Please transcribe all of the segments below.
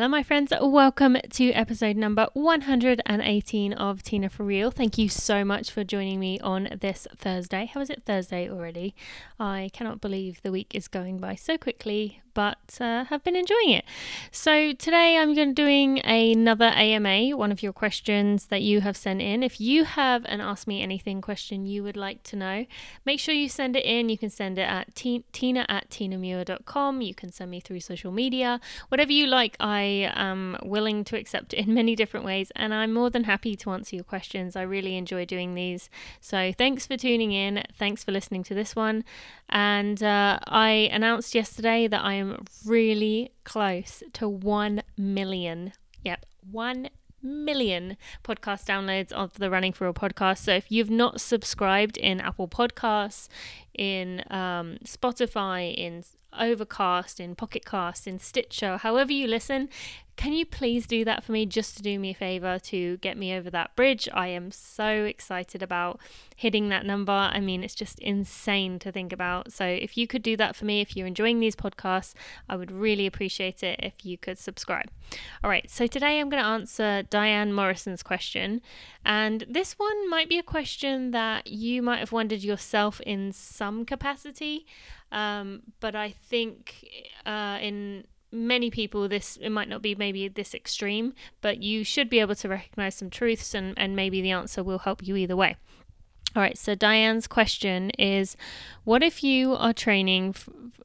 Hello, my friends. Welcome to episode number 118 of Tina for Real. Thank you so much for joining me on this Thursday. How is it Thursday already? I cannot believe the week is going by so quickly but uh, have been enjoying it. So today I'm going to doing another AMA, one of your questions that you have sent in. If you have an Ask Me Anything question you would like to know, make sure you send it in. You can send it at t- tina at tinamuir.com. You can send me through social media. Whatever you like, I am willing to accept in many different ways, and I'm more than happy to answer your questions. I really enjoy doing these. So thanks for tuning in. Thanks for listening to this one. And uh, I announced yesterday that I am really close to 1 million. Yep, 1 million podcast downloads of the Running for Real podcast. So if you've not subscribed in Apple Podcasts, in um, Spotify, in Overcast, in Pocket Cast, in Stitcher, however you listen, can you please do that for me just to do me a favor to get me over that bridge? I am so excited about hitting that number. I mean, it's just insane to think about. So, if you could do that for me, if you're enjoying these podcasts, I would really appreciate it if you could subscribe. All right, so today I'm going to answer Diane Morrison's question. And this one might be a question that you might have wondered yourself in some capacity. Um, but I think uh, in many people this it might not be maybe this extreme but you should be able to recognize some truths and and maybe the answer will help you either way all right, so Diane's question is What if you are training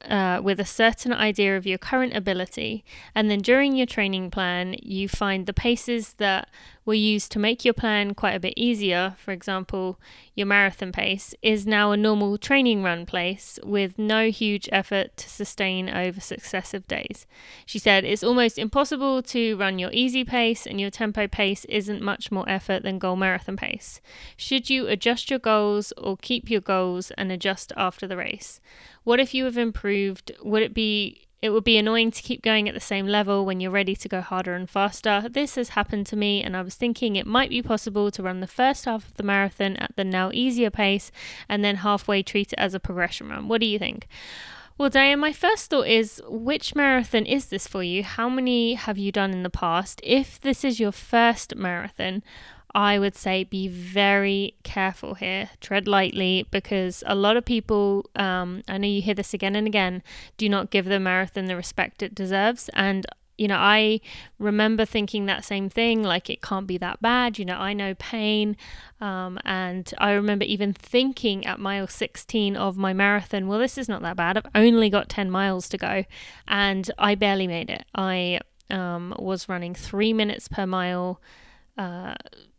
uh, with a certain idea of your current ability, and then during your training plan, you find the paces that were used to make your plan quite a bit easier, for example, your marathon pace, is now a normal training run pace with no huge effort to sustain over successive days. She said, It's almost impossible to run your easy pace, and your tempo pace isn't much more effort than goal marathon pace. Should you adjust your goals or keep your goals and adjust after the race? What if you have improved? Would it be it would be annoying to keep going at the same level when you're ready to go harder and faster. This has happened to me, and I was thinking it might be possible to run the first half of the marathon at the now easier pace and then halfway treat it as a progression run. What do you think? Well, Diane, my first thought is which marathon is this for you? How many have you done in the past? If this is your first marathon, I would say be very careful here. Tread lightly because a lot of people, um, I know you hear this again and again, do not give the marathon the respect it deserves. And you know, I remember thinking that same thing, like it can't be that bad. You know, I know pain. Um, and I remember even thinking at mile 16 of my marathon, well, this is not that bad. I've only got 10 miles to go. And I barely made it. I um, was running three minutes per mile. Uh,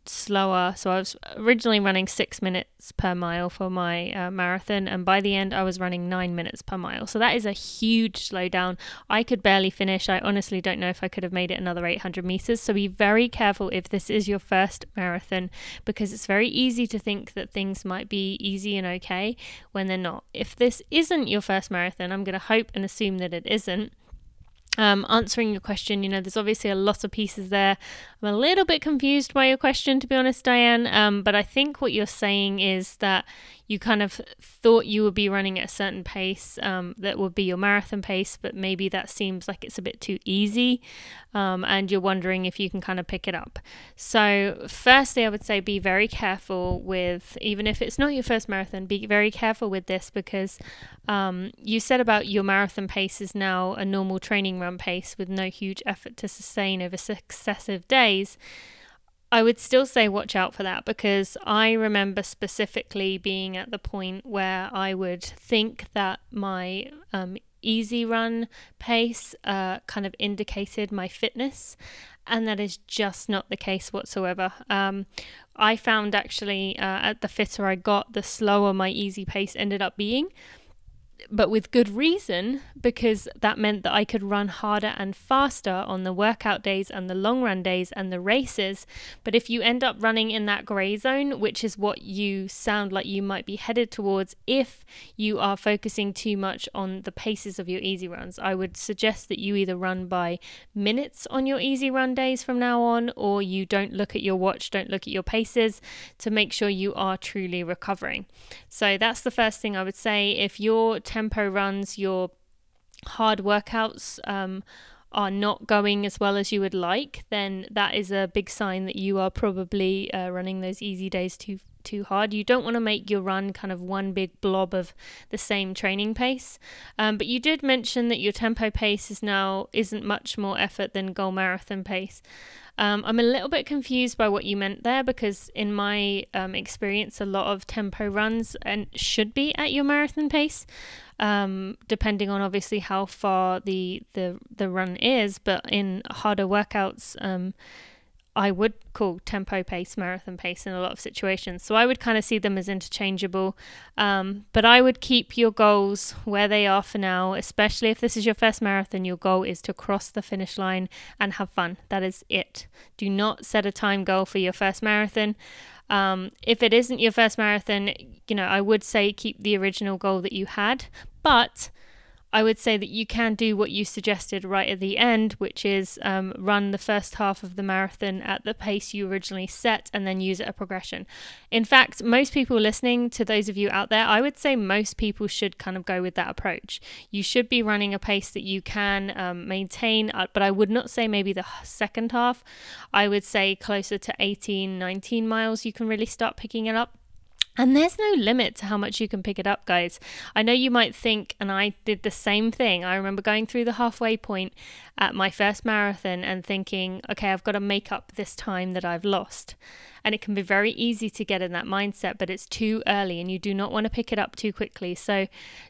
slower. So I was originally running six minutes per mile for my uh, marathon, and by the end, I was running nine minutes per mile. So that is a huge slowdown. I could barely finish. I honestly don't know if I could have made it another 800 meters. So be very careful if this is your first marathon because it's very easy to think that things might be easy and okay when they're not. If this isn't your first marathon, I'm going to hope and assume that it isn't um, answering your question, you know, there's obviously a lot of pieces there. I'm a little bit confused by your question, to be honest, Diane. Um, but I think what you're saying is that you kind of thought you would be running at a certain pace um, that would be your marathon pace, but maybe that seems like it's a bit too easy, um, and you're wondering if you can kind of pick it up. So, firstly, I would say be very careful with, even if it's not your first marathon, be very careful with this because um, you said about your marathon pace is now a normal training run pace with no huge effort to sustain over successive days. I would still say watch out for that because I remember specifically being at the point where I would think that my um, easy run pace uh, kind of indicated my fitness, and that is just not the case whatsoever. Um, I found actually uh, at the fitter I got, the slower my easy pace ended up being but with good reason because that meant that I could run harder and faster on the workout days and the long run days and the races. But if you end up running in that grey zone, which is what you sound like you might be headed towards if you are focusing too much on the paces of your easy runs, I would suggest that you either run by minutes on your easy run days from now on, or you don't look at your watch, don't look at your paces to make sure you are truly recovering. So that's the first thing I would say. If you're tempo runs, your hard workouts um, are not going as well as you would like, then that is a big sign that you are probably uh, running those easy days too too hard. You don't want to make your run kind of one big blob of the same training pace. Um, but you did mention that your tempo pace is now isn't much more effort than goal marathon pace. Um, I'm a little bit confused by what you meant there because, in my um, experience, a lot of tempo runs and should be at your marathon pace, um, depending on obviously how far the the the run is. But in harder workouts, um, I would call tempo pace marathon pace in a lot of situations. So I would kind of see them as interchangeable. Um, but I would keep your goals where they are for now, especially if this is your first marathon. Your goal is to cross the finish line and have fun. That is it. Do not set a time goal for your first marathon. Um, if it isn't your first marathon, you know, I would say keep the original goal that you had, but I would say that you can do what you suggested right at the end, which is um, run the first half of the marathon at the pace you originally set and then use it a progression. In fact, most people listening, to those of you out there, I would say most people should kind of go with that approach. You should be running a pace that you can um, maintain, uh, but I would not say maybe the second half. I would say closer to 18, 19 miles, you can really start picking it up. And there's no limit to how much you can pick it up, guys. I know you might think, and I did the same thing. I remember going through the halfway point at my first marathon and thinking, okay, I've got to make up this time that I've lost. And it can be very easy to get in that mindset, but it's too early and you do not want to pick it up too quickly. So,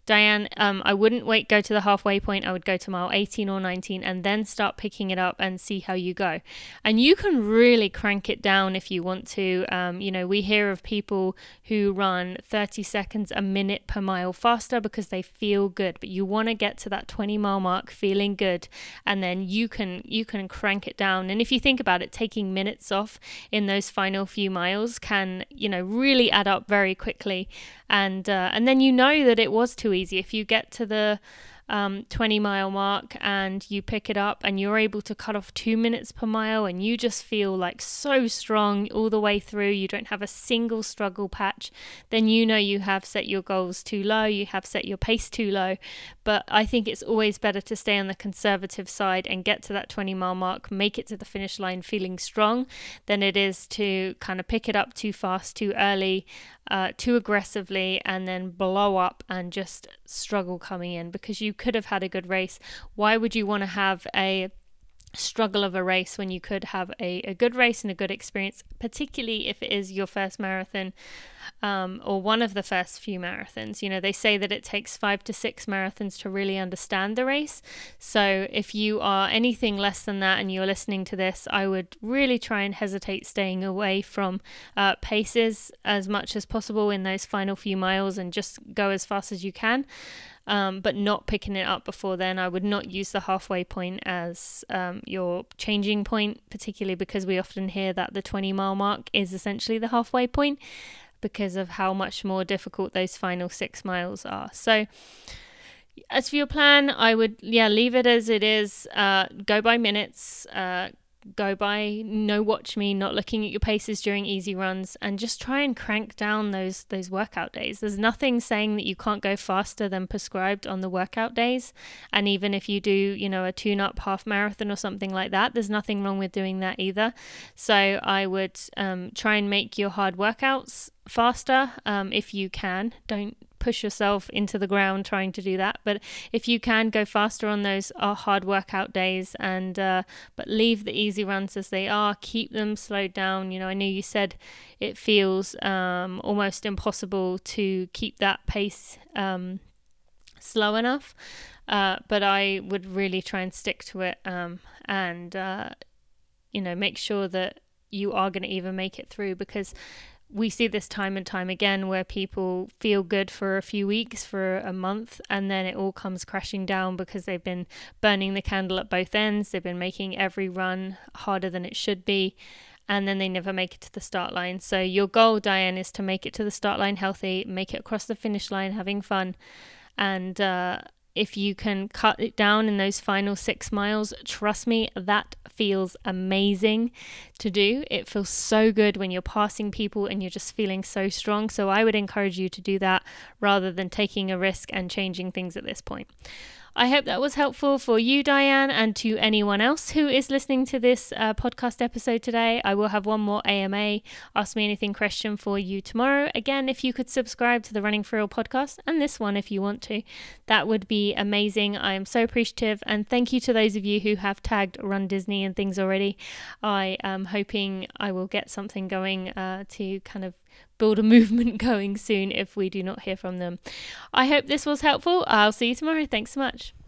Diane, um, I wouldn't wait, go to the halfway point. I would go to mile 18 or 19 and then start picking it up and see how you go. And you can really crank it down if you want to. Um, you know, we hear of people who run 30 seconds a minute per mile faster because they feel good, but you want to get to that 20 mile mark feeling good and then you can you can crank it down. And if you think about it taking minutes off in those final few miles can you know really add up very quickly. And uh, and then you know that it was too easy. If you get to the um, 20 mile mark and you pick it up and you're able to cut off two minutes per mile and you just feel like so strong all the way through, you don't have a single struggle patch, then you know you have set your goals too low, you have set your pace too low. But I think it's always better to stay on the conservative side and get to that 20 mile mark, make it to the finish line feeling strong, than it is to kind of pick it up too fast, too early, uh, too aggressively and then blow up and just struggle coming in because you could have had a good race. Why would you want to have a struggle of a race when you could have a, a good race and a good experience, particularly if it is your first marathon um, or one of the first few marathons. You know, they say that it takes five to six marathons to really understand the race. So if you are anything less than that and you're listening to this, I would really try and hesitate staying away from uh, paces as much as possible in those final few miles and just go as fast as you can um, but not picking it up before then. I would not use the halfway point as um, your changing point, particularly because we often hear that the 20 mile mark is essentially the halfway point because of how much more difficult those final six miles are. So, as for your plan, I would yeah leave it as it is. Uh, go by minutes. Uh, go by no watch me not looking at your paces during easy runs and just try and crank down those those workout days. There's nothing saying that you can't go faster than prescribed on the workout days. And even if you do you know a tune up half marathon or something like that there's nothing wrong with doing that either. So i would um, try and make your hard workouts faster um, if you can. Don't push yourself into the ground trying to do that. But if you can go faster on those uh, hard workout days, and uh, but leave the easy runs as they are, keep them slowed down. You know, I know you said it feels um, almost impossible to keep that pace um, slow enough. Uh, but I would really try and stick to it um, and, uh, you know, make sure that you are going to even make it through because we see this time and time again where people feel good for a few weeks, for a month, and then it all comes crashing down because they've been burning the candle at both ends. They've been making every run harder than it should be, and then they never make it to the start line. So, your goal, Diane, is to make it to the start line healthy, make it across the finish line having fun, and uh, if you can cut it down in those final six miles, trust me, that feels amazing to do. It feels so good when you're passing people and you're just feeling so strong. So I would encourage you to do that rather than taking a risk and changing things at this point. I hope that was helpful for you, Diane, and to anyone else who is listening to this uh, podcast episode today. I will have one more AMA Ask Me Anything question for you tomorrow. Again, if you could subscribe to the Running for Real podcast and this one if you want to, that would be amazing. I am so appreciative. And thank you to those of you who have tagged Run Disney and things already. I am hoping I will get something going uh, to kind of build a movement going soon if we do not hear from them. I hope this was helpful. I'll see you tomorrow. Thanks so much.